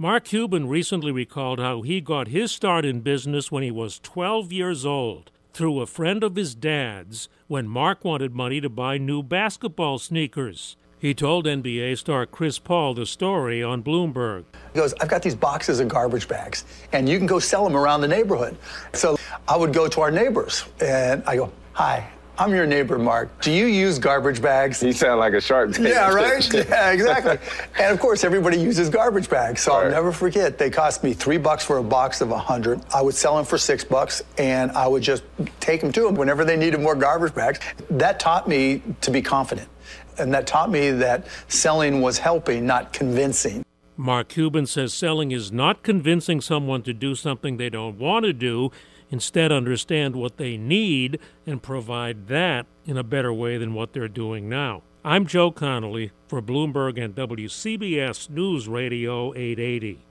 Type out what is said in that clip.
Mark Cuban recently recalled how he got his start in business when he was 12 years old through a friend of his dad's when Mark wanted money to buy new basketball sneakers. He told NBA star Chris Paul the story on Bloomberg. He goes, I've got these boxes of garbage bags, and you can go sell them around the neighborhood. So I would go to our neighbors, and I go, Hi, I'm your neighbor, Mark. Do you use garbage bags? You sound like a shark. Tank. Yeah, right? yeah, exactly. and of course, everybody uses garbage bags. So Right. I'll never forget, they cost me three bucks for a box of a 100. I would sell them for six bucks, and I would just take them to them whenever they needed more garbage bags. That taught me to be confident. And that taught me that selling was helping, not convincing. Mark Cuban says selling is not convincing someone to do something they don't want to do. Instead, understand what they need and provide that in a better way than what they're doing now. I'm Joe Connolly for Bloomberg and WCBS News Radio 880.